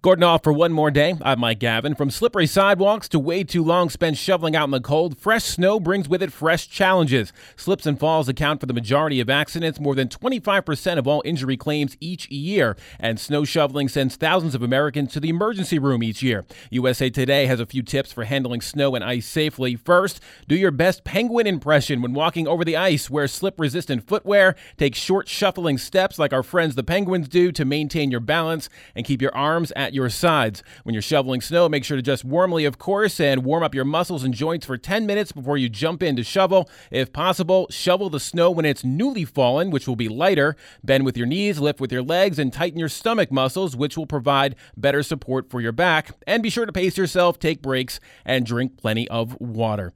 Gordon off for one more day. I'm Mike Gavin. From slippery sidewalks to way too long spent shoveling out in the cold, fresh snow brings with it fresh challenges. Slips and falls account for the majority of accidents, more than 25% of all injury claims each year. And snow shoveling sends thousands of Americans to the emergency room each year. USA Today has a few tips for handling snow and ice safely. First, do your best penguin impression when walking over the ice. Wear slip resistant footwear. Take short shuffling steps like our friends the penguins do to maintain your balance and keep your arms at at your sides. When you're shoveling snow, make sure to just warmly, of course, and warm up your muscles and joints for 10 minutes before you jump in to shovel. If possible, shovel the snow when it's newly fallen, which will be lighter. Bend with your knees, lift with your legs, and tighten your stomach muscles, which will provide better support for your back. And be sure to pace yourself, take breaks, and drink plenty of water.